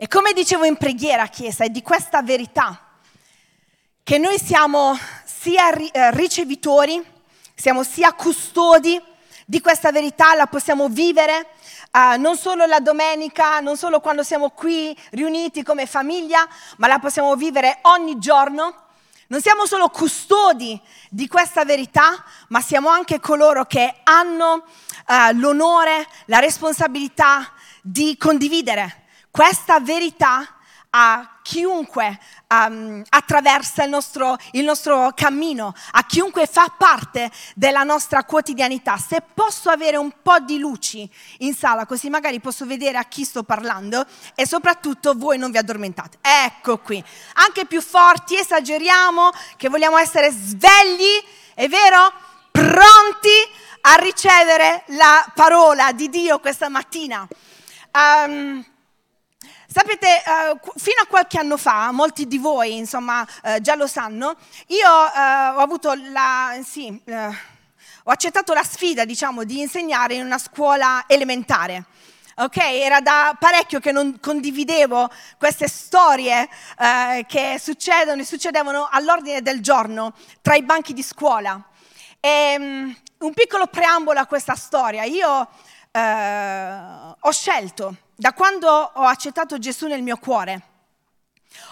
E come dicevo in preghiera, Chiesa, è di questa verità che noi siamo sia eh, ricevitori, siamo sia custodi di questa verità, la possiamo vivere uh, non solo la domenica, non solo quando siamo qui riuniti come famiglia, ma la possiamo vivere ogni giorno. Non siamo solo custodi di questa verità, ma siamo anche coloro che hanno uh, l'onore, la responsabilità di condividere questa verità a chiunque um, attraversa il nostro, il nostro cammino, a chiunque fa parte della nostra quotidianità. Se posso avere un po' di luci in sala, così magari posso vedere a chi sto parlando e soprattutto voi non vi addormentate. Ecco qui, anche più forti, esageriamo, che vogliamo essere svegli, è vero? Pronti a ricevere la parola di Dio questa mattina. Um, Sapete, uh, fino a qualche anno fa, molti di voi insomma uh, già lo sanno, io uh, ho avuto la, sì, ho accettato la sfida, diciamo, di insegnare in una scuola elementare. Ok, era da parecchio che non condividevo queste storie che succedono e succedevano all'ordine del giorno tra i banchi di scuola. E, um, un piccolo preambolo a questa storia. Io ho scelto da quando ho accettato Gesù nel mio cuore,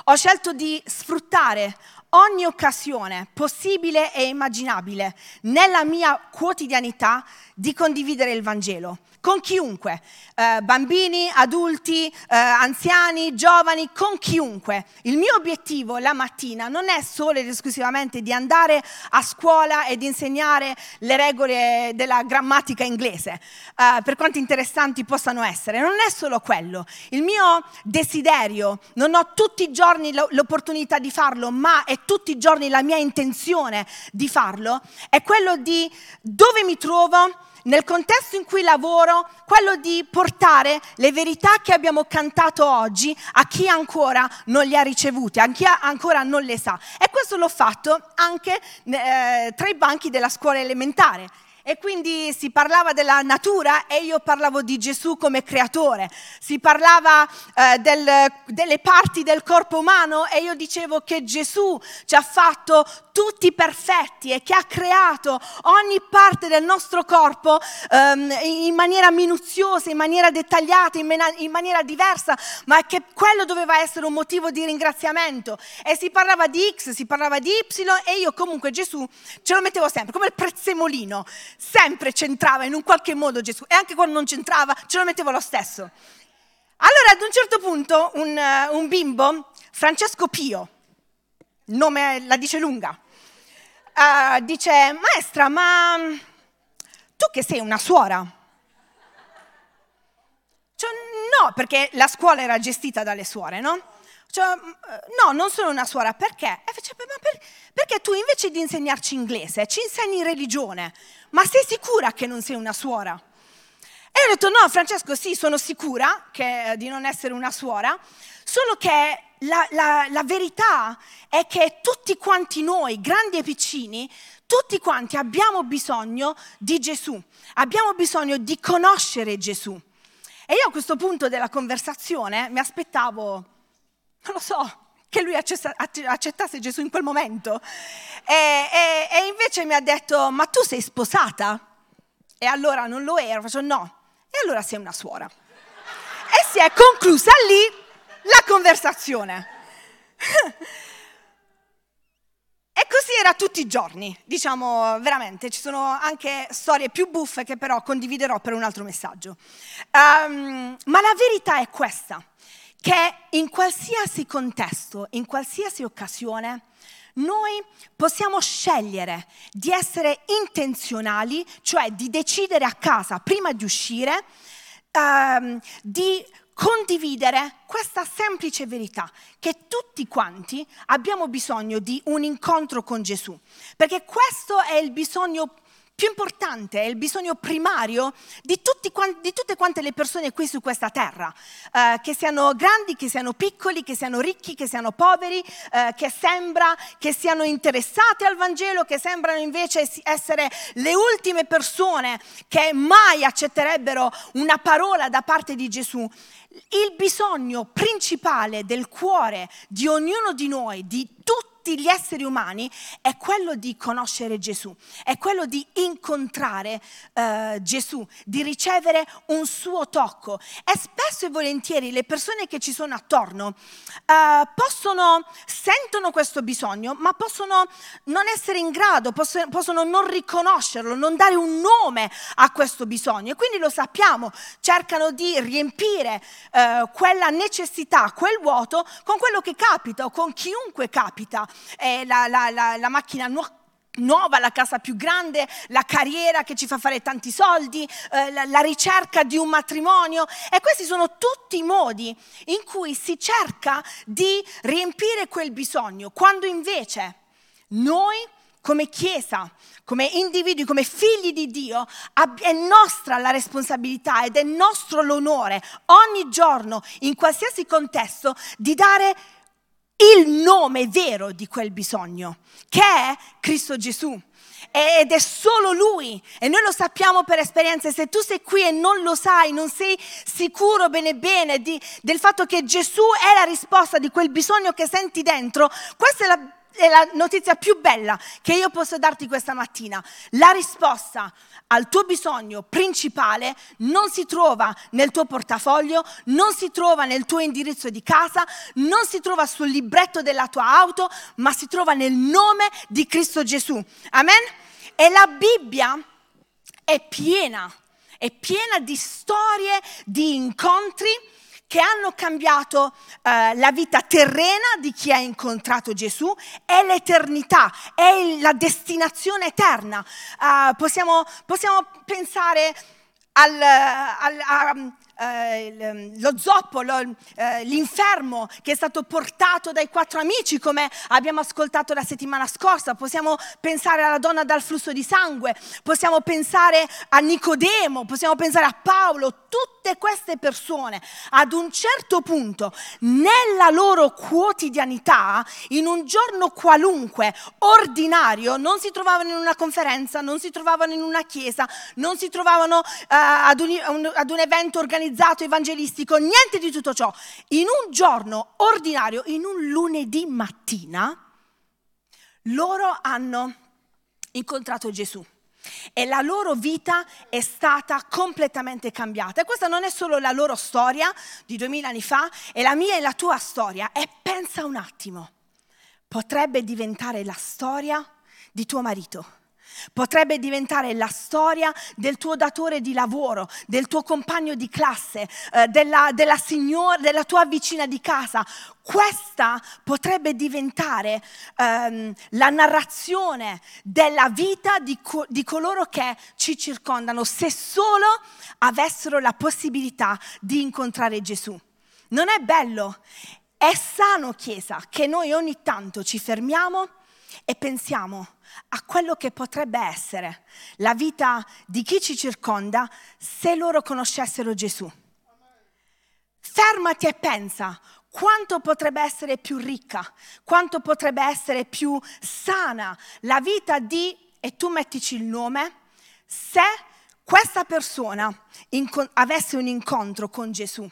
ho scelto di sfruttare ogni occasione possibile e immaginabile nella mia quotidianità di condividere il Vangelo con chiunque, eh, bambini, adulti, eh, anziani, giovani, con chiunque. Il mio obiettivo la mattina non è solo ed esclusivamente di andare a scuola e di insegnare le regole della grammatica inglese, eh, per quanto interessanti possano essere, non è solo quello. Il mio desiderio, non ho tutti i giorni l'opportunità di farlo, ma è tutti i giorni la mia intenzione di farlo, è quello di dove mi trovo, nel contesto in cui lavoro, quello di portare le verità che abbiamo cantato oggi a chi ancora non le ha ricevute, a chi ancora non le sa. E questo l'ho fatto anche eh, tra i banchi della scuola elementare e quindi si parlava della natura e io parlavo di Gesù come creatore, si parlava eh, del, delle parti del corpo umano e io dicevo che Gesù ci ha fatto tutti perfetti e che ha creato ogni parte del nostro corpo um, in maniera minuziosa, in maniera dettagliata, in, mena- in maniera diversa, ma che quello doveva essere un motivo di ringraziamento. E si parlava di X, si parlava di Y e io comunque Gesù ce lo mettevo sempre, come il prezzemolino, sempre c'entrava in un qualche modo Gesù e anche quando non c'entrava ce lo mettevo lo stesso. Allora ad un certo punto un, uh, un bimbo, Francesco Pio, nome la dice lunga, uh, dice, maestra, ma tu che sei una suora? Cioè, no, perché la scuola era gestita dalle suore, no? Cioè, no, non sono una suora, perché? E dice, ma per, perché tu invece di insegnarci inglese ci insegni religione, ma sei sicura che non sei una suora? E io ho detto, no Francesco, sì, sono sicura che, di non essere una suora, solo che la, la, la verità è che tutti quanti noi, grandi e piccini, tutti quanti abbiamo bisogno di Gesù, abbiamo bisogno di conoscere Gesù. E io a questo punto della conversazione mi aspettavo, non lo so, che lui accettasse Gesù in quel momento. E, e, e, invece mi ha detto, ma tu sei sposata? E allora non lo ero, faccio no. E allora sei una suora. E si è conclusa lì la conversazione. E così era tutti i giorni, diciamo veramente, ci sono anche storie più buffe che però condividerò per un altro messaggio. Um, ma la verità è questa, che in qualsiasi contesto, in qualsiasi occasione, noi possiamo scegliere di essere intenzionali, cioè di decidere a casa prima di uscire, um, di condividere questa semplice verità, che tutti quanti abbiamo bisogno di un incontro con Gesù, perché questo è il bisogno più importante, è il bisogno primario di, tutti, di tutte quante le persone qui su questa terra, eh, che siano grandi, che siano piccoli, che siano ricchi, che siano poveri, eh, che sembra che siano interessati al Vangelo, che sembrano invece essere le ultime persone che mai accetterebbero una parola da parte di Gesù. Il bisogno principale del cuore di ognuno di noi, di tutti, tutti gli esseri umani è quello di conoscere Gesù, è quello di incontrare uh, Gesù, di ricevere un suo tocco. E spesso e volentieri le persone che ci sono attorno uh, possono, sentono questo bisogno, ma possono non essere in grado, possono, possono non riconoscerlo, non dare un nome a questo bisogno. E quindi lo sappiamo, cercano di riempire uh, quella necessità, quel vuoto con quello che capita o con chiunque capita eh, la, la, la, la, macchina nuova nuova, la casa più grande, la carriera che ci fa fare tanti soldi, eh, la, ricerca di un matrimonio. E questi sono tutti i modi in cui si cerca di riempire quel bisogno, quando invece noi come Chiesa, come individui, come figli di Dio, è nostra la responsabilità ed è nostro l'onore ogni giorno, in qualsiasi contesto, di dare il nome vero di quel bisogno, che è Cristo Gesù. Ed è solo Lui e noi lo sappiamo per esperienza. Se tu sei qui e non lo sai, non sei sicuro bene bene di, del fatto che Gesù è la risposta di quel bisogno che senti dentro, questa è la è la notizia più bella che io posso darti questa mattina. La risposta al tuo bisogno principale non si trova nel tuo portafoglio, non si trova nel tuo indirizzo di casa, non si trova sul libretto della tua auto, ma si trova nel nome di Cristo Gesù. Amen? E la Bibbia è piena, è piena di storie, di incontri che hanno cambiato eh, la vita terrena di chi ha incontrato Gesù e l'eternità, è la destinazione eterna. Uh, possiamo, possiamo, pensare al, al, a, eh, lo zoppo, lo, eh, l'infermo che è stato portato dai quattro amici, come abbiamo ascoltato la settimana scorsa. Possiamo pensare alla donna dal flusso di sangue, possiamo pensare a Nicodemo, possiamo pensare a Paolo. Tutte queste persone ad un certo punto nella loro quotidianità, in un giorno qualunque, ordinario, non si trovavano in una conferenza, non si trovavano in una chiesa, non si trovavano uh, ad, un, ad un evento organizzato organizzato, evangelistico, niente di tutto ciò. In un giorno ordinario, in un lunedì mattina, loro hanno incontrato Gesù e la loro vita è stata completamente cambiata. E questa non è solo la loro storia di duemila anni fa, è la mia e la tua storia. E pensa un attimo, potrebbe diventare la storia di tuo marito Potrebbe diventare la storia del tuo datore di lavoro, del tuo compagno di classe, eh, della, della, signora, della tua vicina di casa. Questa potrebbe diventare ehm, la narrazione della vita di, co- di coloro che ci circondano, se solo avessero la possibilità di incontrare Gesù. Non è bello? È sano, Chiesa, che noi ogni tanto ci fermiamo e pensiamo a quello che potrebbe essere la vita di chi ci circonda se loro conoscessero Gesù. Fermati e pensa quanto potrebbe essere più ricca, quanto potrebbe essere più sana la vita di, e tu mettici il nome, se questa persona avesse un incontro con Gesù.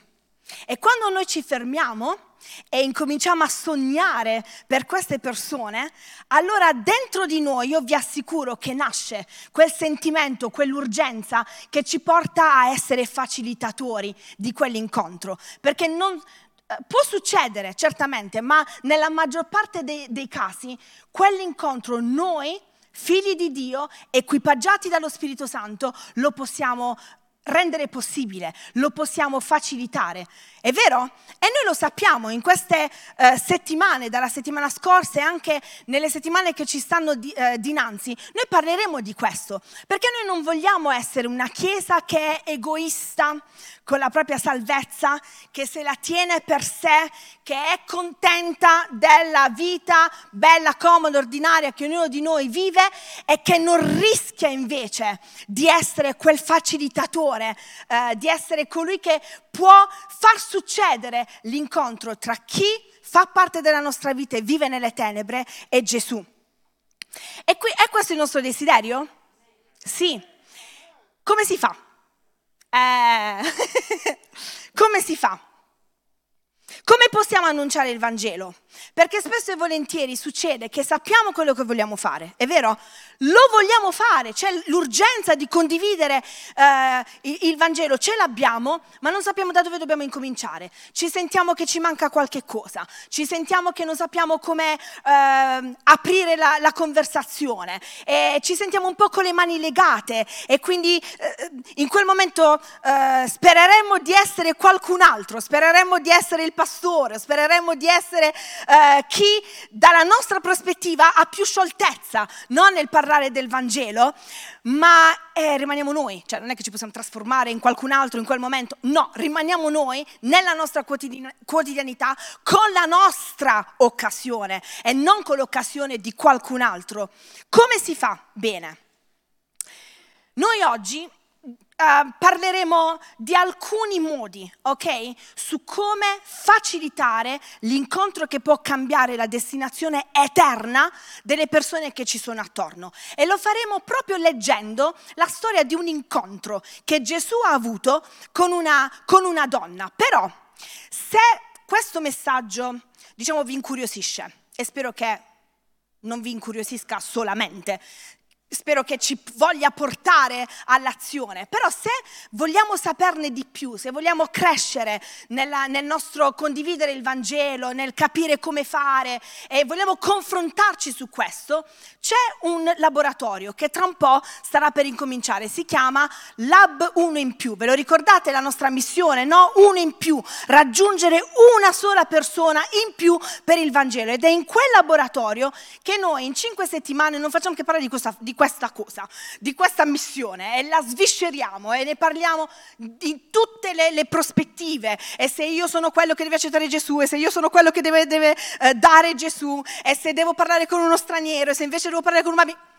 E quando noi ci fermiamo, e incominciamo a sognare per queste persone, allora dentro di noi io vi assicuro che nasce quel sentimento, quell'urgenza che ci porta a essere facilitatori di quell'incontro, perché non, eh, può succedere certamente, ma nella maggior parte dei, dei casi quell'incontro noi figli di Dio, equipaggiati dallo Spirito Santo, lo possiamo rendere possibile, lo possiamo facilitare. È vero? E noi lo sappiamo in queste eh, settimane, dalla settimana scorsa e anche nelle settimane che ci stanno di, eh, dinanzi, noi parleremo di questo, perché noi non vogliamo essere una chiesa che è egoista con la propria salvezza, che se la tiene per sé, che è contenta della vita bella, comoda, ordinaria che ognuno di noi vive e che non rischia invece di essere quel facilitatore, eh, di essere colui che può far succedere l'incontro tra chi fa parte della nostra vita e vive nelle tenebre e Gesù. E qui, è questo il nostro desiderio? Sì. Come si fa? Eh, come si fa? Come possiamo annunciare il Vangelo? Perché spesso e volentieri succede che sappiamo quello che vogliamo fare, è vero? Lo vogliamo fare, c'è l'urgenza di condividere eh, il Vangelo, ce l'abbiamo, ma non sappiamo da dove dobbiamo incominciare. Ci sentiamo che ci manca qualche cosa, ci sentiamo che non sappiamo come eh, aprire la, la, conversazione, ci sentiamo un po' con le mani legate e quindi eh, in quel momento eh, spereremmo di essere qualcun altro, spereremmo di essere il pastore, spereremmo di essere eh, chi dalla nostra prospettiva ha più scioltezza, non nel parlare del Vangelo, ma eh, rimaniamo noi, cioè non è che ci possiamo trasformare in qualcun altro in quel momento, no, rimaniamo noi nella nostra quotidianità con la nostra occasione e non con l'occasione di qualcun altro. Come si fa? Bene. Noi oggi Uh, parleremo di alcuni modi, ok? Su come facilitare l'incontro che può cambiare la destinazione eterna delle persone che ci sono attorno. E lo faremo proprio leggendo la storia di un incontro che Gesù ha avuto con una, con una donna. Però, se questo messaggio, diciamo, vi incuriosisce, e spero che non vi incuriosisca solamente, spero che ci voglia portare all'azione, però se vogliamo saperne di più, se vogliamo crescere nella, nel nostro condividere il Vangelo, nel capire come fare e vogliamo confrontarci su questo, c'è un laboratorio che tra un po' starà per incominciare, si chiama Lab 1 in più, ve lo ricordate la nostra missione, no? Uno in più, raggiungere una sola persona in più per il Vangelo. Ed è in quel laboratorio che noi in cinque settimane non facciamo che parlare di questa, di questa cosa, di questa missione e la svisceriamo e ne parliamo di tutte le, le prospettive. E se io sono quello che deve accettare Gesù e se io sono quello che deve, deve eh, dare Gesù e se devo parlare con uno straniero e se invece devo parlare con un bambino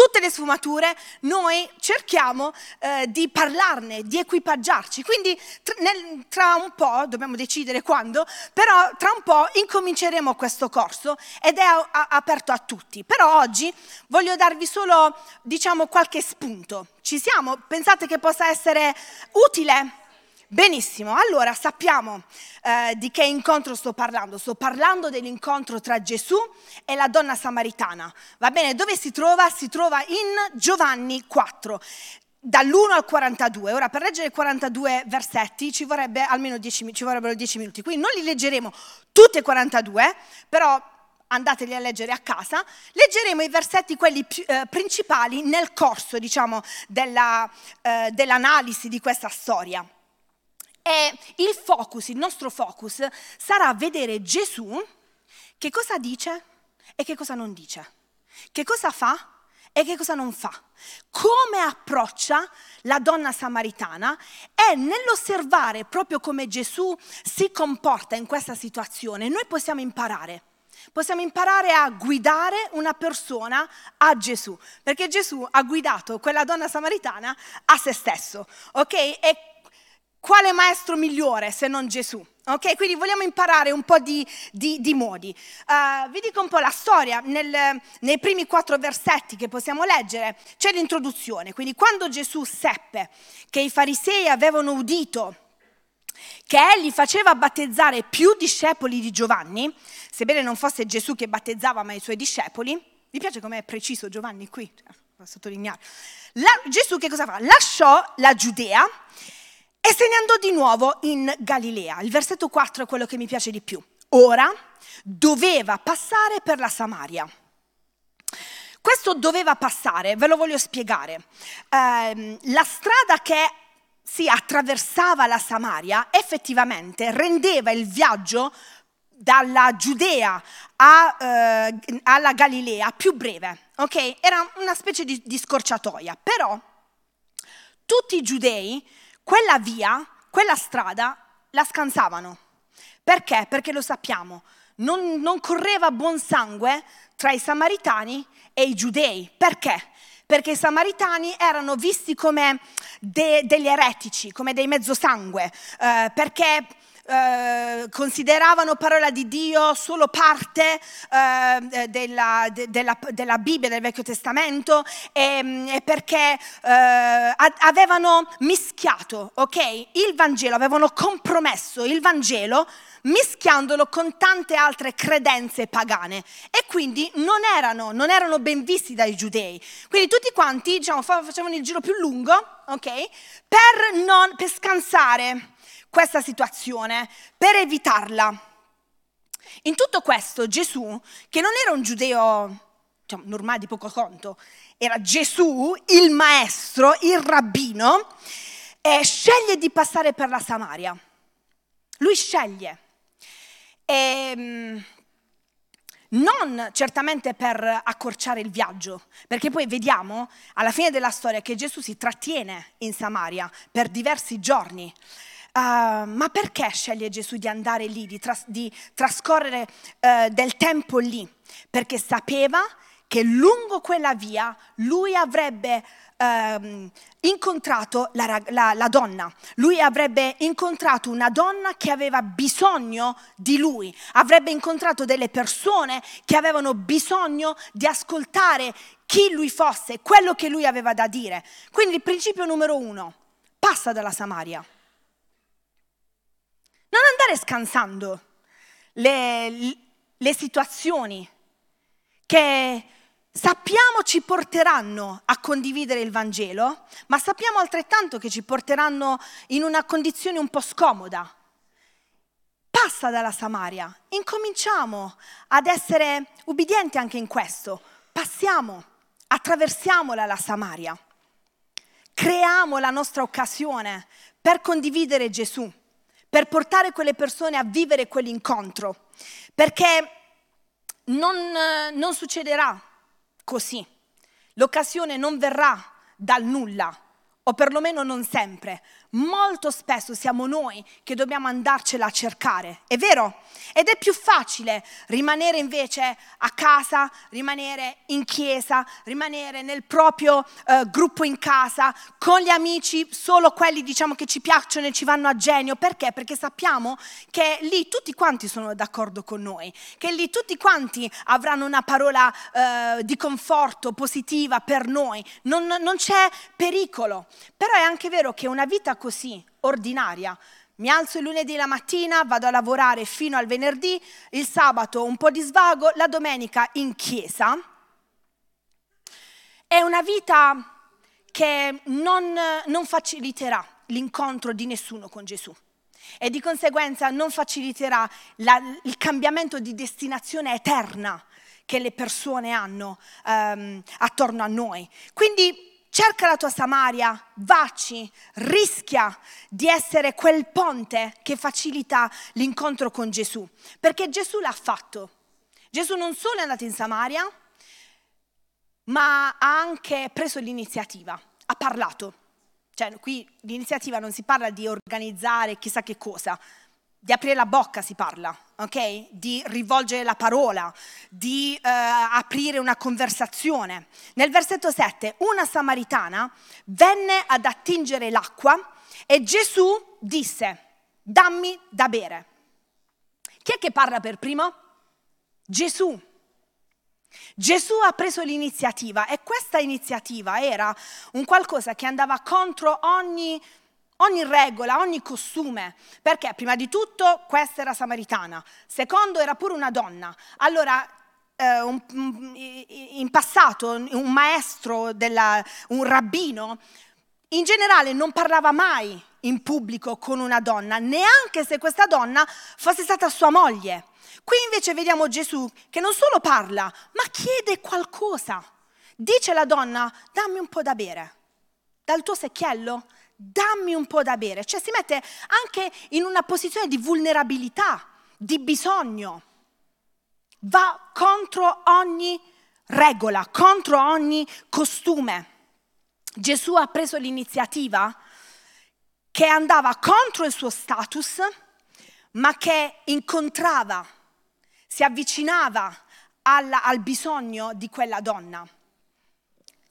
tutte le sfumature, noi cerchiamo eh, di parlarne, di equipaggiarci. Quindi tra, nel, tra, un po', dobbiamo decidere quando, però tra un po' incominceremo questo corso ed è a, a, aperto a tutti. Però oggi voglio darvi solo, diciamo, qualche spunto. Ci siamo? Pensate che possa essere utile? Benissimo, allora sappiamo eh, di che incontro sto parlando. Sto parlando dell'incontro tra Gesù e la donna samaritana. Va bene, dove si trova? Si trova in Giovanni 4 dall'1 al 42. Ora, per leggere 42 versetti ci, vorrebbe almeno 10, ci vorrebbero 10 minuti, quindi non li leggeremo tutti e 42, però andateli a leggere a casa, leggeremo i versetti quelli più, eh, principali nel corso, diciamo, della, eh, dell'analisi di questa storia. E il focus, il nostro focus, sarà vedere Gesù che cosa dice e che cosa non dice, che cosa fa e che cosa non fa, come approccia la donna samaritana e nell'osservare proprio come Gesù si comporta in questa situazione, noi possiamo imparare. Possiamo imparare a guidare una persona a Gesù, perché Gesù ha guidato quella donna samaritana a se stesso, ok? E quale maestro migliore se non Gesù? Ok, quindi vogliamo imparare un po' di, di, di modi. Uh, vi dico un po' la storia, Nel, nei primi quattro versetti che possiamo leggere c'è l'introduzione, quindi quando Gesù seppe che i farisei avevano udito che egli faceva battezzare più discepoli di Giovanni, sebbene non fosse Gesù che battezzava ma i suoi discepoli, mi piace come è preciso Giovanni qui, cioè, sottolineare, la, Gesù che cosa fa? Lasciò la Giudea e se ne andò di nuovo in Galilea. Il versetto 4 è quello che mi piace di più. Ora doveva passare per la Samaria. Questo doveva passare, ve lo voglio spiegare. Eh, la strada che si attraversava la Samaria, effettivamente rendeva il viaggio dalla Giudea a, eh, alla Galilea più breve, ok? Era una specie di, di scorciatoia, però tutti i giudei quella via, quella strada la scansavano. Perché? Perché lo sappiamo, non, non correva buon sangue tra i samaritani e i giudei. Perché? Perché i samaritani erano visti come de, degli eretici, come dei mezzosangue, eh, perché eh, consideravano parola di Dio solo parte eh, della, de, della, della, Bibbia, del Vecchio Testamento, e, e perché eh, avevano mischiato okay, il Vangelo, avevano compromesso il Vangelo mischiandolo con tante altre credenze pagane e quindi non erano, non erano ben visti dai giudei. Quindi tutti quanti diciamo, facevano il giro più lungo, ok? Per, non, per scansare questa situazione, per evitarla. In tutto questo Gesù, che non era un giudeo diciamo, normale di poco conto, era Gesù, il maestro, il rabbino, eh, sceglie di passare per la Samaria. Lui sceglie. E, ehm, non certamente per accorciare il viaggio, perché poi vediamo alla fine della storia che Gesù si trattiene in Samaria per diversi giorni. Uh, ma perché sceglie Gesù di andare lì, di, tras- di trascorrere uh, del tempo lì? Perché sapeva che lungo quella via lui avrebbe uh, incontrato la, la, la, donna, lui avrebbe incontrato una donna che aveva bisogno di lui, avrebbe incontrato delle persone che avevano bisogno di ascoltare chi lui fosse, quello che lui aveva da dire. Quindi il principio numero uno, passa dalla Samaria. Non andare scansando le, le situazioni che sappiamo ci porteranno a condividere il Vangelo, ma sappiamo altrettanto che ci porteranno in una condizione un po' scomoda. Passa dalla Samaria, incominciamo ad essere ubbidienti anche in questo, passiamo, attraversiamola la Samaria, creiamo la nostra occasione per condividere Gesù per portare quelle persone a vivere quell'incontro, perché non, non succederà così. L'occasione non verrà dal nulla, o perlomeno non sempre. Molto spesso siamo noi che dobbiamo andarcela a cercare, è vero? Ed è più facile rimanere invece a casa, rimanere in chiesa, rimanere nel proprio eh, gruppo in casa, con gli amici, solo quelli diciamo che ci piacciono e ci vanno a genio. Perché? Perché sappiamo che lì tutti quanti sono d'accordo con noi, che lì tutti quanti avranno una parola eh, di conforto positiva per noi, non, non c'è pericolo. Però è anche vero che una vita così, ordinaria, mi alzo il lunedì la mattina, vado a lavorare fino al venerdì, il sabato un po' di svago, la domenica in chiesa. È una vita che non, non faciliterà l'incontro di nessuno con Gesù e di conseguenza non faciliterà la, il cambiamento di destinazione eterna che le persone hanno um, attorno a noi. Quindi cerca la tua Samaria, vacci, rischia di essere quel ponte che facilita l'incontro con Gesù, perché Gesù l'ha fatto. Gesù non solo è andato in Samaria, ma ha anche preso l'iniziativa, ha parlato. Cioè, qui l'iniziativa non si parla di organizzare chissà che cosa, di aprire la bocca si parla, ok? Di rivolgere la parola, di uh, aprire una conversazione. Nel versetto 7, una samaritana venne ad attingere l'acqua e Gesù disse, dammi da bere. Chi è che parla per primo? Gesù. Gesù ha preso l'iniziativa e questa iniziativa era un qualcosa che andava contro ogni ogni regola, ogni costume, perché prima di tutto questa era samaritana, secondo era pure una donna. Allora, eh, un, in passato un maestro, della, un rabbino, in generale non parlava mai in pubblico con una donna, neanche se questa donna fosse stata sua moglie. Qui invece vediamo Gesù che non solo parla, ma chiede qualcosa. Dice la donna, dammi un po' da bere. Dal tuo secchiello dammi un po' da bere. Cioè si mette anche in una posizione di vulnerabilità, di bisogno. Va contro ogni regola, contro ogni costume. Gesù ha preso l'iniziativa che andava contro il suo status, ma che incontrava, si avvicinava alla, al bisogno di quella donna.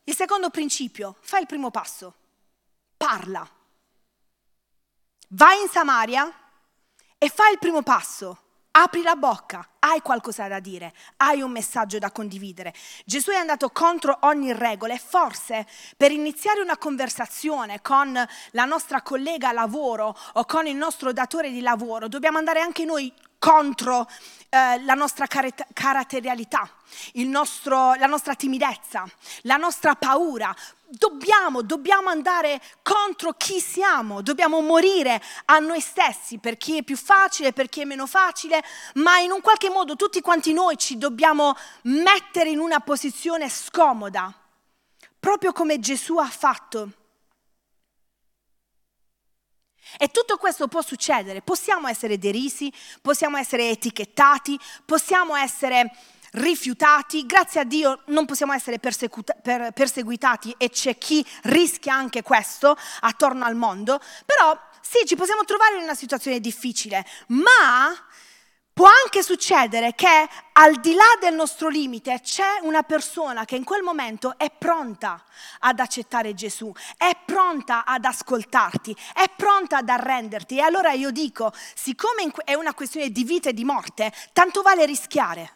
Il secondo principio, fai il primo passo, parla. Vai in Samaria e fai il primo passo, apri la bocca, hai qualcosa da dire, hai un messaggio da condividere. Gesù è andato contro ogni regola e forse per iniziare una conversazione con la nostra collega a lavoro o con il nostro datore di lavoro, dobbiamo andare anche noi contro eh, la nostra car- caratterialità, nostro, la nostra timidezza, la nostra paura. Dobbiamo, dobbiamo andare contro chi siamo, dobbiamo morire a noi stessi per chi è più facile, per chi è meno facile, ma in un qualche modo tutti quanti noi ci dobbiamo mettere in una posizione scomoda, proprio come Gesù ha fatto e tutto questo può succedere, possiamo essere derisi, possiamo essere etichettati, possiamo essere rifiutati, grazie a Dio non possiamo essere persecuta- per- perseguitati e c'è chi rischia anche questo attorno al mondo, però sì, ci possiamo trovare in una situazione difficile, ma Può anche succedere che al di là del nostro limite c'è una persona che in quel momento è pronta ad accettare Gesù, è pronta ad ascoltarti, è pronta ad arrenderti. E allora io dico, siccome è una questione di vita e di morte, tanto vale rischiare.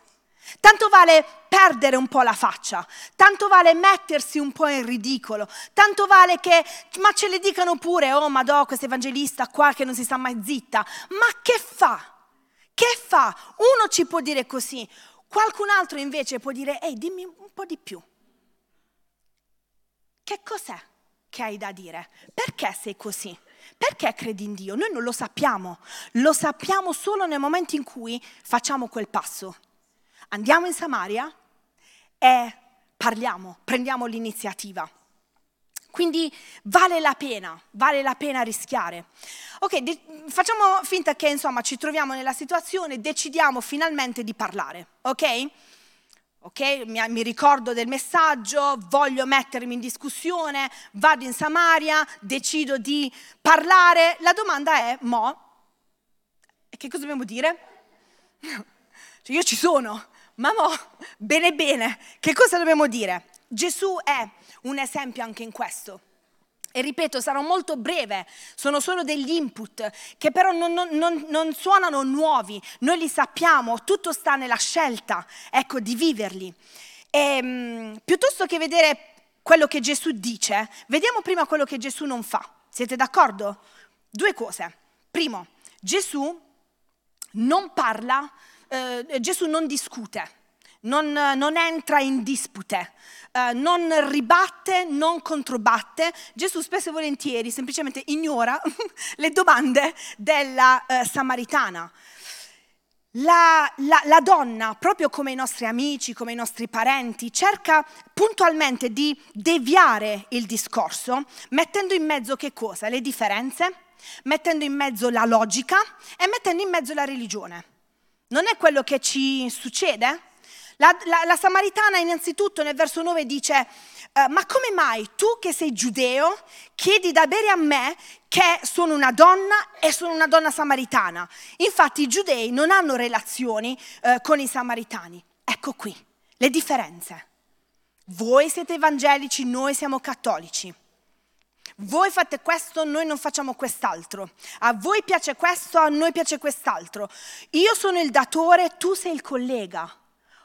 Tanto vale perdere un po' la faccia, tanto vale mettersi un po' in ridicolo, tanto vale che, ma ce le dicano pure, oh madò, questo evangelista qua che non si sta mai zitta, ma che fa? Che fa? Uno ci può dire così, qualcun altro invece può dire, ehi, dimmi un po' di più. Che cos'è che hai da dire? Perché sei così? Perché credi in Dio? Noi non lo sappiamo, lo sappiamo solo nel momento in cui facciamo quel passo. Andiamo in Samaria e parliamo, prendiamo l'iniziativa. Quindi vale la pena, vale la pena rischiare. Ok, de- facciamo finta che insomma ci troviamo nella situazione, decidiamo finalmente di parlare, ok? Ok, mi, mi, ricordo del messaggio, voglio mettermi in discussione, vado in Samaria, decido di parlare. La domanda è, mo, che cosa dobbiamo dire? Cioè, io ci sono, ma mo, bene bene, che cosa dobbiamo dire? Gesù è un esempio anche in questo. E ripeto, sarò molto breve, sono solo degli input che però non, non, non, suonano nuovi, noi li sappiamo, tutto sta nella scelta, ecco, di viverli. E, um, piuttosto che vedere quello che Gesù dice, vediamo prima quello che Gesù non fa. Siete d'accordo? Due cose. Primo, Gesù non parla, eh, Gesù non discute non, non entra in dispute, eh, non ribatte, non controbatte. Gesù spesso e volentieri semplicemente ignora le domande della eh, Samaritana. La, la, la, donna, proprio come i nostri amici, come i nostri parenti, cerca puntualmente di deviare il discorso, mettendo in mezzo che cosa? Le differenze, mettendo in mezzo la logica e mettendo in mezzo la religione. Non è quello che ci succede? La, la, la Samaritana innanzitutto nel verso 9 dice, eh, ma come mai tu che sei giudeo chiedi da bere a me che sono una donna e sono una donna samaritana? Infatti i giudei non hanno relazioni eh, con i samaritani. Ecco qui le differenze. Voi siete evangelici, noi siamo cattolici. Voi fate questo, noi non facciamo quest'altro. A voi piace questo, a noi piace quest'altro. Io sono il datore, tu sei il collega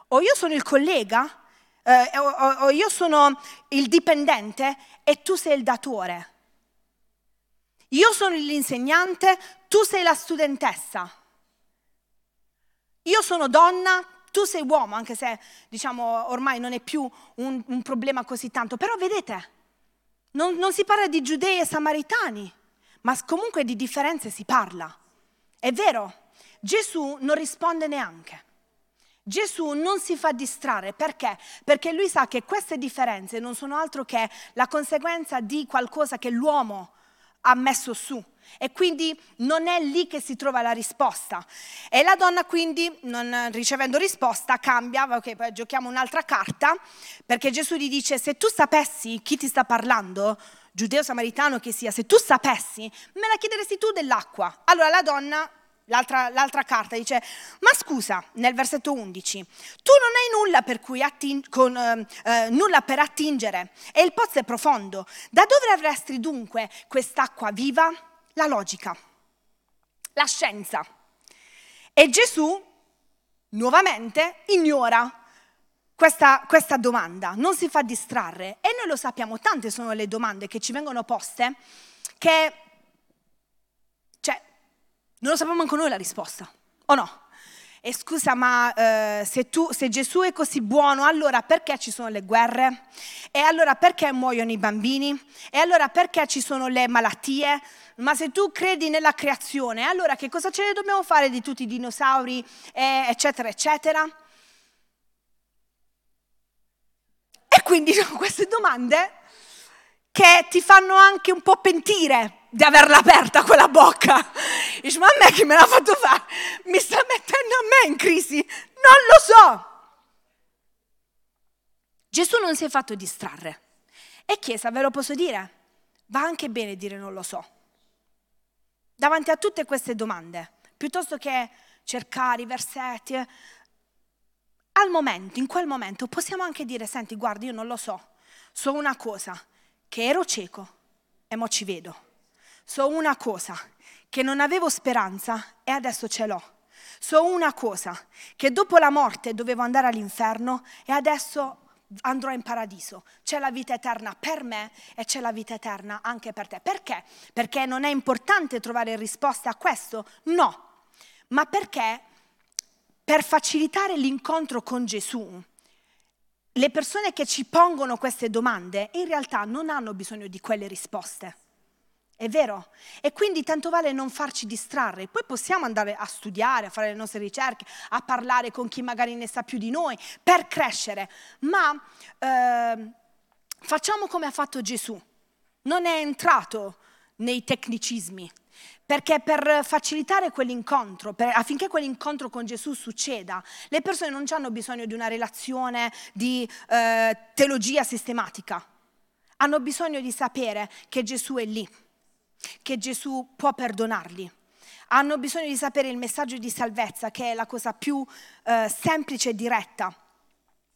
o io sono il collega, eh, o, o io sono il dipendente e tu sei il datore. Io sono l'insegnante, tu sei la studentessa. Io sono donna, tu sei uomo, anche se diciamo ormai non è più un, un problema così tanto. Però vedete, non, non si parla di giudei e samaritani, ma comunque di differenze si parla. È vero, Gesù non risponde neanche. Gesù non si fa distrarre perché? Perché lui sa che queste differenze non sono altro che la conseguenza di qualcosa che l'uomo ha messo su. E quindi non è lì che si trova la risposta. E la donna quindi, non ricevendo risposta, cambia, ok, poi giochiamo un'altra carta, perché Gesù gli dice, se tu sapessi chi ti sta parlando, giudeo samaritano che sia, se tu sapessi, me la chiederesti tu dell'acqua. Allora la donna L'altra, l'altra, carta dice, ma scusa, nel versetto 11, tu non hai nulla per, atting- con, eh, eh, nulla per attingere e il pozzo è profondo. Da dove avresti dunque quest'acqua viva? La logica, la scienza. E Gesù, nuovamente, ignora questa, questa domanda, non si fa distrarre. E noi lo sappiamo, tante sono le domande che ci vengono poste che non lo sappiamo manco noi la risposta, o no? E scusa, ma eh, se, tu, se Gesù è così buono, allora perché ci sono le guerre? E allora perché muoiono i bambini? E allora perché ci sono le malattie? Ma se tu credi nella creazione, allora che cosa ce ne dobbiamo fare di tutti i dinosauri, eh, eccetera, eccetera? E quindi sono queste domande che ti fanno anche un po' pentire di averla aperta quella bocca. Dice, ma a me chi me l'ha fatto fare? Mi sta mettendo a me in crisi? Non lo so. Gesù non si è fatto distrarre. E Chiesa, ve lo posso dire, va anche bene dire non lo so. Davanti a tutte queste domande, piuttosto che cercare i versetti, eh, al momento, in quel momento, possiamo anche dire, senti, guarda, io non lo so, so una cosa, che ero cieco e mo ci vedo. So una cosa, che non avevo speranza e adesso ce l'ho. So una cosa, che dopo la morte dovevo andare all'inferno e adesso andrò in paradiso. C'è la vita eterna per me e c'è la vita eterna anche per te. Perché? Perché non è importante trovare risposte a questo? No, ma perché per facilitare l'incontro con Gesù, le persone che ci pongono queste domande in realtà non hanno bisogno di quelle risposte. È vero? E quindi tanto vale non farci distrarre. Poi possiamo andare a studiare, a fare le nostre ricerche, a parlare con chi magari ne sa più di noi per crescere. Ma eh, facciamo come ha fatto Gesù. Non è entrato nei tecnicismi, perché per facilitare quell'incontro, per, affinché quell'incontro con Gesù succeda, le persone non hanno bisogno di una relazione di eh, teologia sistematica. Hanno bisogno di sapere che Gesù è lì che Gesù può perdonarli. Hanno bisogno di sapere il messaggio di salvezza, che è la cosa più eh, semplice e diretta.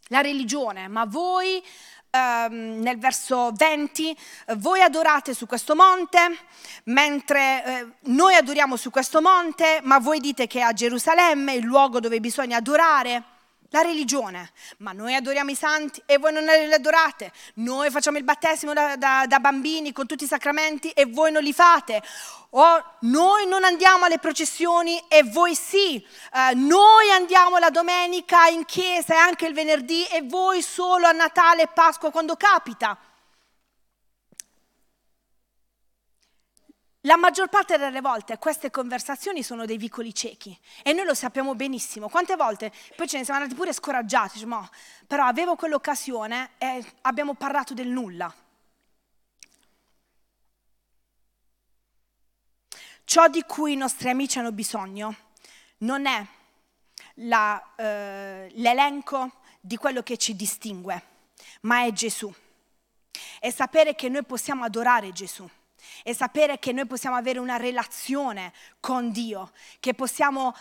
La religione, ma voi ehm, nel verso 20, voi adorate su questo monte, mentre eh, noi adoriamo su questo monte, ma voi dite che a Gerusalemme il luogo dove bisogna adorare la religione, ma noi adoriamo i santi e voi non li adorate, noi facciamo il battesimo da, da, da, bambini con tutti i sacramenti e voi non li fate, o noi non andiamo alle processioni e voi sì, eh, noi andiamo la domenica in chiesa e anche il venerdì e voi solo a Natale e Pasqua quando capita. La maggior parte delle volte queste conversazioni sono dei vicoli ciechi e noi lo sappiamo benissimo. Quante volte poi ce ne siamo andati pure scoraggiati, diciamo, però avevo quell'occasione e abbiamo parlato del nulla. Ciò di cui i nostri amici hanno bisogno non è la, eh, l'elenco di quello che ci distingue, ma è Gesù. È sapere che noi possiamo adorare Gesù e sapere che noi possiamo avere una relazione con Dio, che possiamo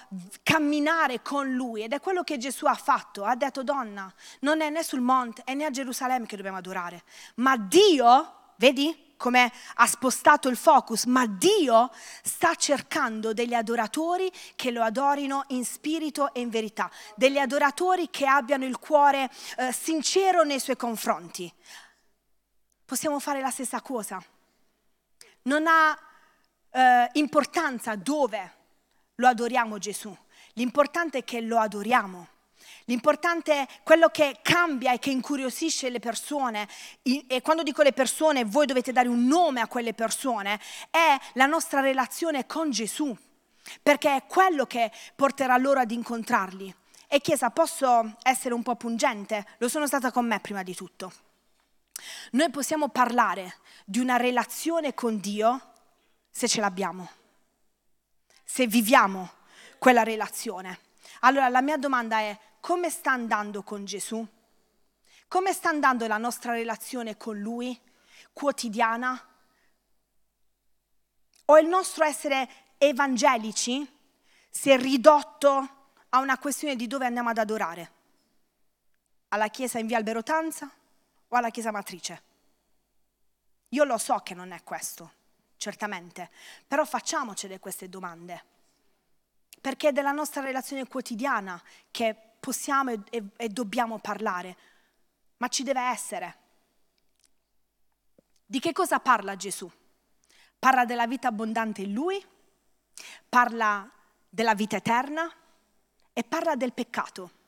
camminare con Lui ed è quello che Gesù ha fatto. Ha detto donna, non è né sul monte né a Gerusalemme che dobbiamo adorare, ma Dio, vedi? come ha spostato il focus, ma Dio sta cercando degli adoratori che lo adorino in spirito e in verità, degli adoratori che abbiano il cuore eh, sincero nei suoi confronti. Possiamo fare la stessa cosa non ha eh, importanza dove lo adoriamo Gesù, l'importante è che lo adoriamo. L'importante è quello che cambia e che incuriosisce le persone, e quando dico le persone, voi dovete dare un nome a quelle persone, è la nostra relazione con Gesù, perché è quello che porterà loro ad incontrarli. E Chiesa, posso essere un po' pungente? Lo sono stata con me prima di tutto. Noi possiamo parlare di una relazione con Dio se ce l'abbiamo, se viviamo quella relazione. Allora la mia domanda è come sta andando con Gesù? Come sta andando la nostra relazione con Lui, quotidiana? O il nostro essere evangelici si è ridotto a una questione di dove andiamo ad adorare? Alla chiesa in via Alberotanza o alla chiesa matrice? Io lo so che non è questo, certamente, però facciamocele queste domande, perché è della nostra relazione quotidiana che possiamo e, e, e dobbiamo parlare, ma ci deve essere. Di che cosa parla Gesù? Parla della vita abbondante in Lui, parla della vita eterna e parla del peccato.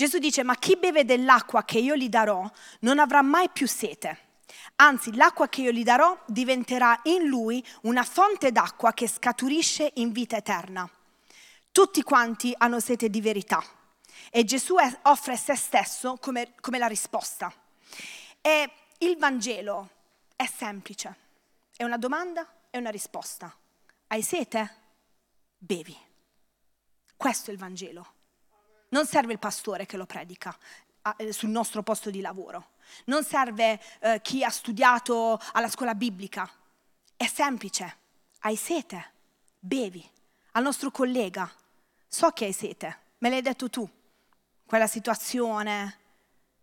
Gesù dice, ma chi beve dell'acqua che io gli darò non avrà mai più sete. Anzi, l'acqua che io gli darò diventerà in lui una fonte d'acqua che scaturisce in vita eterna. Tutti quanti hanno sete di verità e Gesù offre se stesso come, come la risposta. E il Vangelo è semplice, è una domanda e una risposta. Hai sete? Bevi. Questo è il Vangelo. Non serve il pastore che lo predica eh, sul nostro posto di lavoro. Non serve eh, chi ha studiato alla scuola biblica. È semplice. Hai sete? Bevi. Al nostro collega. So che hai sete. Me l'hai detto tu. Quella situazione.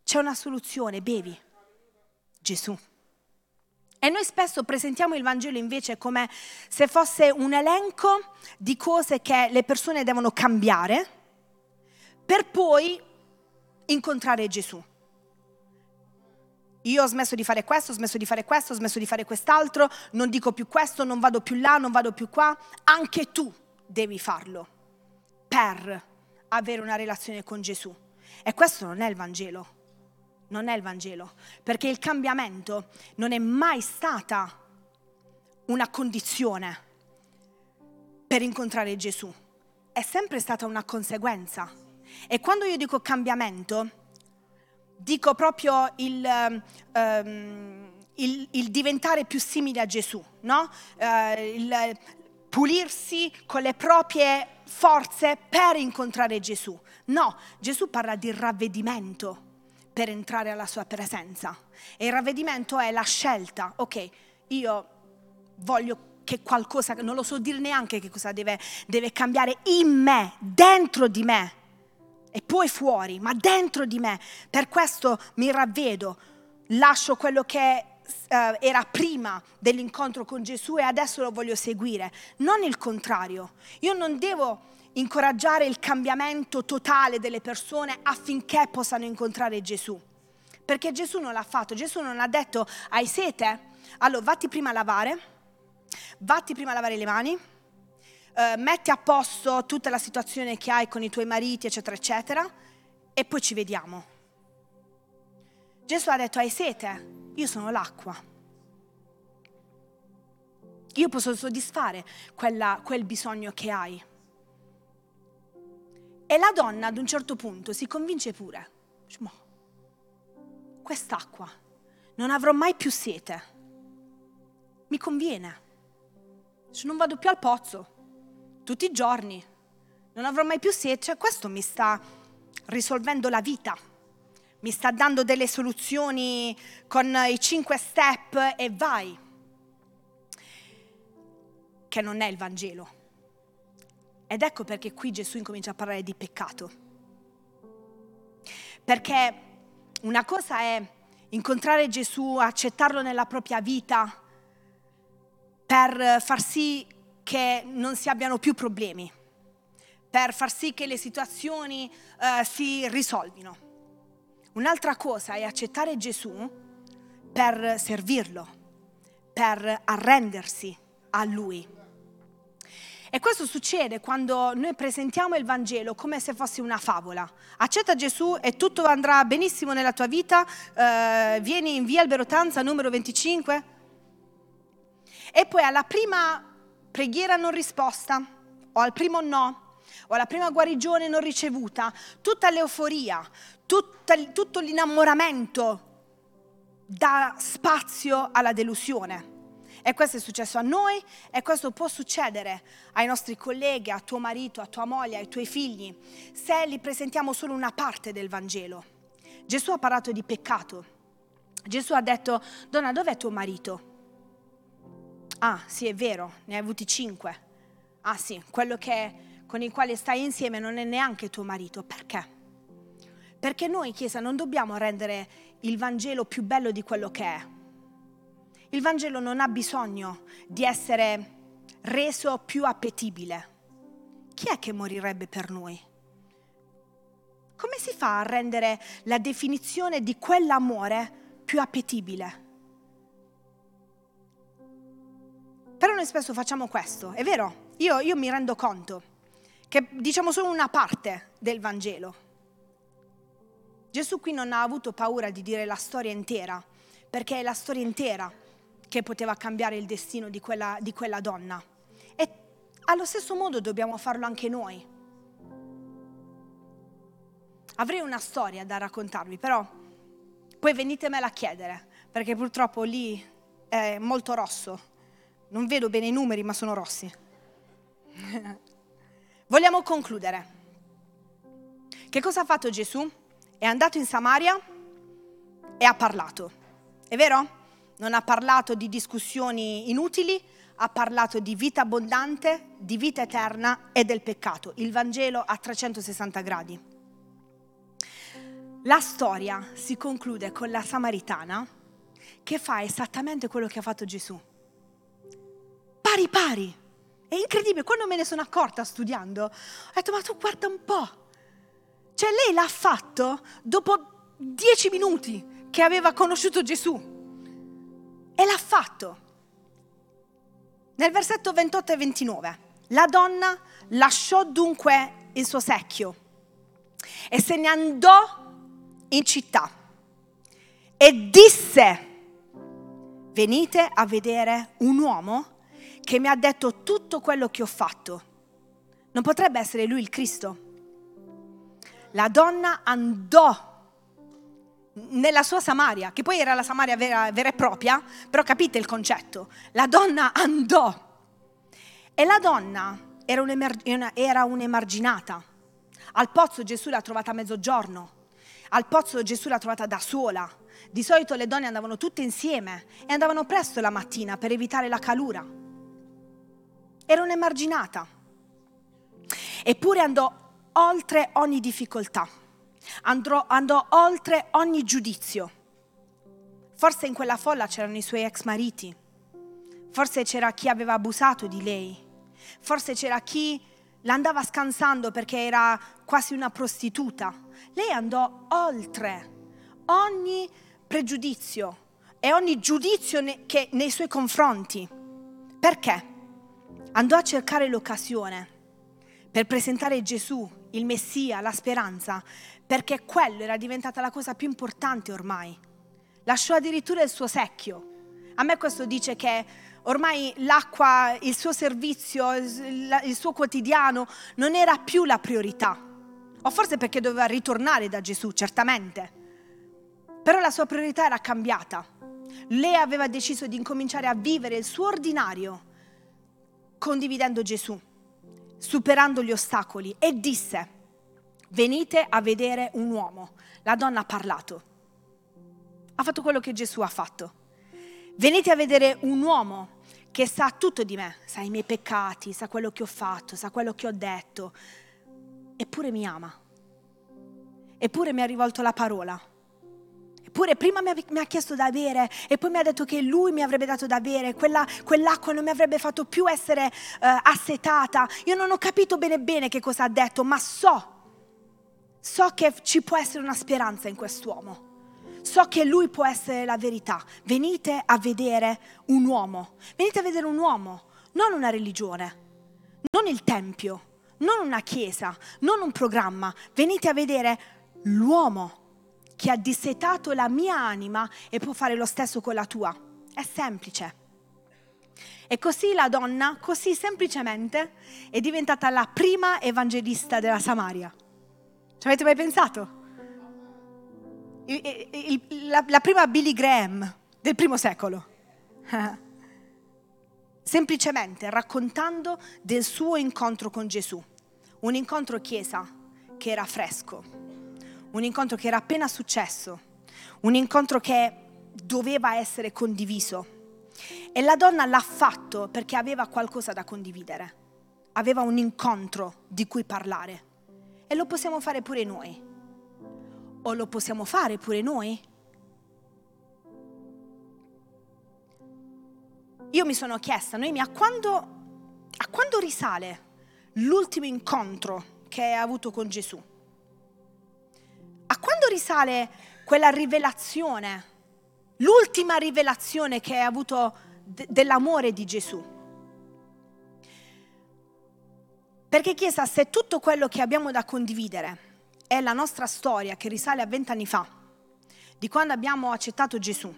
C'è una soluzione. Bevi. Gesù. E noi spesso presentiamo il Vangelo invece come se fosse un elenco di cose che le persone devono cambiare per poi incontrare Gesù. Io ho smesso di fare questo, ho smesso di fare questo, ho smesso di fare quest'altro, non dico più questo, non vado più là, non vado più qua. Anche tu devi farlo per avere una relazione con Gesù. E questo non è il Vangelo. Non è il Vangelo, perché il cambiamento non è mai stata una condizione per incontrare Gesù, è sempre stata una conseguenza. E quando io dico cambiamento, dico proprio il, um, il, il diventare più simile a Gesù, no? Uh, il pulirsi con le proprie forze per incontrare Gesù. No, Gesù parla di ravvedimento per entrare alla sua presenza. E il ravvedimento è la scelta, ok, io voglio che qualcosa, non lo so dire neanche che cosa deve, deve cambiare in me, dentro di me e poi fuori, ma dentro di me. Per questo mi ravvedo, lascio quello che uh, era prima dell'incontro con Gesù e adesso lo voglio seguire, non il contrario. Io non devo incoraggiare il cambiamento totale delle persone affinché possano incontrare Gesù. Perché Gesù non l'ha fatto, Gesù non ha detto hai sete? Allora vatti prima a lavare, vatti prima a lavare le mani, eh, metti a posto tutta la situazione che hai con i tuoi mariti, eccetera, eccetera, e poi ci vediamo. Gesù ha detto, hai sete? Io sono l'acqua. Io posso soddisfare quella, quel bisogno che hai. E la donna ad un certo punto si convince pure. Ma quest'acqua non avrò mai più sete. Mi conviene. Se non vado più al pozzo, tutti i giorni. Non avrò mai più sete, cioè questo mi sta risolvendo la vita, mi sta dando delle soluzioni con i cinque step e vai, che non è il Vangelo. Ed ecco perché qui Gesù incomincia a parlare di peccato. Perché una cosa è incontrare Gesù, accettarlo nella propria vita per far sì che non si abbiano più problemi, per far sì che le situazioni uh, si risolvino. Un'altra cosa è accettare Gesù per servirlo, per arrendersi a Lui. E questo succede quando noi presentiamo il Vangelo come se fosse una favola. Accetta Gesù e tutto andrà benissimo nella tua vita, uh, vieni in via Alberotanza numero 25 e poi alla prima preghiera non risposta, o al primo no, o alla prima guarigione non ricevuta, tutta l'euforia, tutta, tutto l'innamoramento dà spazio alla delusione. E questo è successo a noi e questo può succedere ai nostri colleghi, a tuo marito, a tua moglie, ai tuoi figli, se gli presentiamo solo una parte del Vangelo. Gesù ha parlato di peccato. Gesù ha detto, donna, dov'è tuo marito? Ah, sì, è vero, ne hai avuti cinque. Ah, sì, quello che, con il quale stai insieme non è neanche tuo marito. Perché? Perché noi, Chiesa, non dobbiamo rendere il Vangelo più bello di quello che è il Vangelo non ha bisogno di essere reso più appetibile. Chi è che morirebbe per noi? Come si fa a rendere la definizione di quell'amore più appetibile? Però noi spesso facciamo questo, è vero? Io, io mi rendo conto che diciamo solo una parte del Vangelo. Gesù qui non ha avuto paura di dire la storia intera, perché è la storia intera che poteva cambiare il destino di quella, di quella donna. E allo stesso modo dobbiamo farlo anche noi. Avrei una storia da raccontarvi, però poi venitemela a chiedere, perché purtroppo lì è molto rosso. Non vedo bene i numeri, ma sono rossi. Vogliamo concludere. Che cosa ha fatto Gesù? È andato in Samaria e ha parlato. È vero? non ha parlato di discussioni inutili, ha parlato di vita abbondante, di vita eterna e del peccato. Il Vangelo a 360 gradi. La storia si conclude con la Samaritana che fa esattamente quello che ha fatto Gesù. Pari pari. È incredibile, quando me ne sono accorta studiando, ho detto ma tu guarda un po'. Cioè lei l'ha fatto dopo dieci minuti che aveva conosciuto Gesù. E l'ha fatto. Nel versetto 28 e 29, la donna lasciò dunque il suo secchio e se ne andò in città e disse, venite a vedere un uomo che mi ha detto tutto quello che ho fatto. Non potrebbe essere lui il Cristo? La donna andò nella sua Samaria, che poi era la Samaria vera, vera, e propria, però capite il concetto, la donna andò e la donna era, un'emer- era un'emarginata. Al pozzo Gesù l'ha trovata a mezzogiorno, al pozzo Gesù l'ha trovata da sola. Di solito le donne andavano tutte insieme e andavano presto la mattina per evitare la calura. Era un'emarginata. Eppure andò oltre ogni difficoltà andrò, andò oltre ogni giudizio. Forse in quella folla c'erano i suoi ex mariti, forse c'era chi aveva abusato di lei, forse c'era chi l'andava scansando perché era quasi una prostituta. Lei andò oltre ogni pregiudizio e ogni giudizio ne, nei suoi confronti. Perché? Andò a cercare l'occasione per presentare Gesù, il Messia, la speranza, perché quello era diventata la cosa più importante ormai. Lasciò addirittura il suo secchio. A me questo dice che ormai l'acqua, il suo servizio, il suo quotidiano non era più la priorità. O forse perché doveva ritornare da Gesù, certamente. Però la sua priorità era cambiata. Lei aveva deciso di incominciare a vivere il suo ordinario condividendo Gesù, superando gli ostacoli e disse, venite a vedere un uomo. La donna ha parlato. Ha fatto quello che Gesù ha fatto. Venite a vedere un uomo che sa tutto di me, sa i miei peccati, sa quello che ho fatto, sa quello che ho detto, eppure mi ama. Eppure mi ha rivolto la parola. Eppure prima mi ha, chiesto da bere e poi mi ha detto che lui mi avrebbe dato da bere, quella, quell'acqua non mi avrebbe fatto più essere uh, assetata. Io non ho capito bene bene che cosa ha detto, ma so So che ci può essere una speranza in quest'uomo. So che lui può essere la verità. Venite a vedere un uomo. Venite a vedere un uomo, non una religione, non il tempio, non una chiesa, non un programma. Venite a vedere l'uomo che ha dissetato la mia anima e può fare lo stesso con la tua. È semplice. E così la donna, così semplicemente, è diventata la prima evangelista della Samaria. Ci avete mai pensato? Il, il, la, la prima Billy Graham del primo secolo. semplicemente raccontando del suo incontro con Gesù. Un incontro chiesa che era fresco, un incontro che era appena successo, un incontro che doveva essere condiviso. E la donna l'ha fatto perché aveva qualcosa da condividere, aveva un incontro di cui parlare. E lo possiamo fare pure noi. O lo possiamo fare pure noi? io mi sono chiesta, Noemi, a quando, a quando risale l'ultimo incontro che hai avuto con Gesù? Quando risale quella rivelazione, l'ultima rivelazione che hai avuto d- dell'amore di Gesù? Perché Chiesa, se tutto quello che abbiamo da condividere è la nostra storia che risale a vent'anni fa, di quando abbiamo accettato Gesù,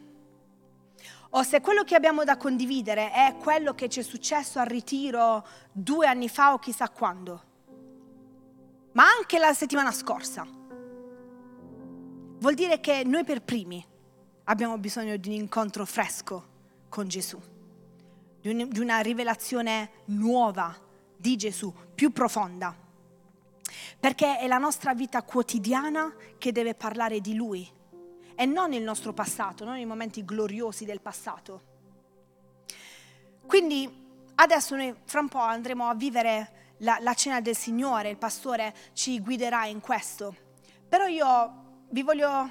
o se quello che abbiamo da condividere è quello che ci è successo al ritiro due anni fa o chissà quando, ma anche la settimana scorsa, vuol dire che noi per primi abbiamo bisogno di un incontro fresco con Gesù, di una rivelazione nuova di Gesù, più profonda, perché è la nostra vita quotidiana che deve parlare di Lui e non il nostro passato, non i momenti gloriosi del passato. Quindi adesso noi fra un po' andremo a vivere la, la cena del Signore, il pastore ci guiderà in questo, però io vi voglio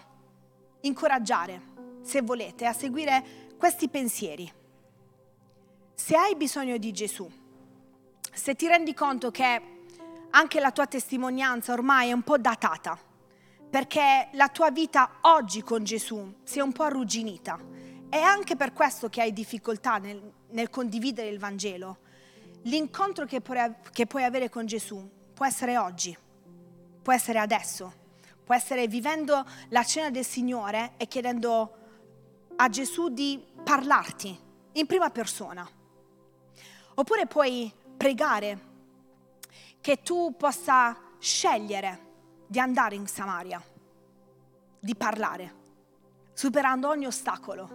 incoraggiare, se volete, a seguire questi pensieri. Se hai bisogno di Gesù, se ti rendi conto che anche la tua testimonianza ormai è un po' datata, perché la tua vita oggi con Gesù si è un po' arrugginita. È anche per questo che hai difficoltà nel, nel condividere il Vangelo. L'incontro che puoi, che puoi avere con Gesù può essere oggi, può essere adesso, può essere vivendo la cena del Signore e chiedendo a Gesù di parlarti in prima persona. Oppure puoi pregare che tu possa scegliere di andare in Samaria, di parlare, superando ogni ostacolo.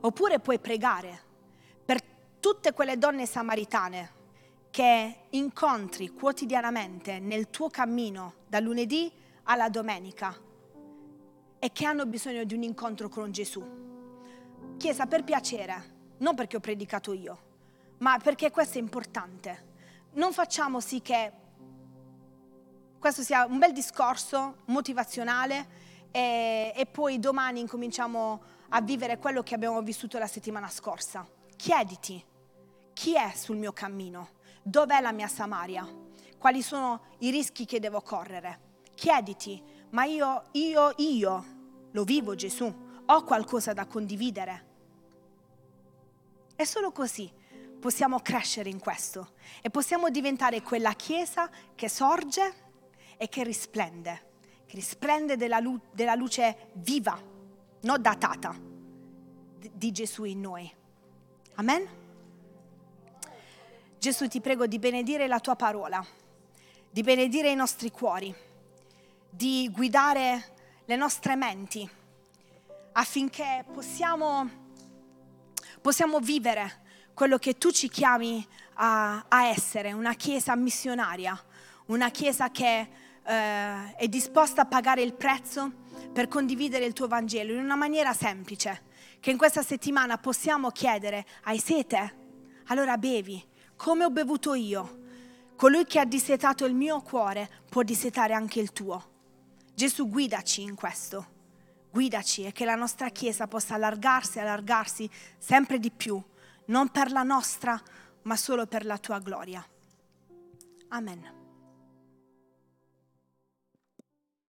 Oppure puoi pregare per tutte quelle donne samaritane che incontri quotidianamente nel tuo cammino da lunedì alla domenica e che hanno bisogno di un incontro con Gesù. Chiesa, per piacere, non perché ho predicato io, ma perché questo è importante. Non facciamo sì che questo sia un bel discorso motivazionale e, e poi domani incominciamo a vivere quello che abbiamo vissuto la settimana scorsa. Chiediti, chi è sul mio cammino? Dov'è la mia Samaria? Quali sono i rischi che devo correre? Chiediti, ma io, io, io lo vivo Gesù, ho qualcosa da condividere. E solo così possiamo crescere in questo e possiamo diventare quella Chiesa che sorge e che risplende, che risplende della, lu- della luce viva, non datata, di Gesù in noi. Amen? Gesù ti prego di benedire la tua parola, di benedire i nostri cuori, di guidare le nostre menti affinché possiamo, possiamo vivere quello che tu ci chiami a, a essere, una chiesa missionaria, una chiesa che eh, è disposta a pagare il prezzo per condividere il tuo Vangelo in una maniera semplice, che in questa settimana possiamo chiedere, hai sete? Allora bevi, come ho bevuto io. Colui che ha dissetato il mio cuore può dissetare anche il tuo. Gesù guidaci in questo, guidaci e che la nostra Chiesa possa allargarsi e allargarsi sempre di più, non per la nostra, ma solo per la tua gloria. Amen.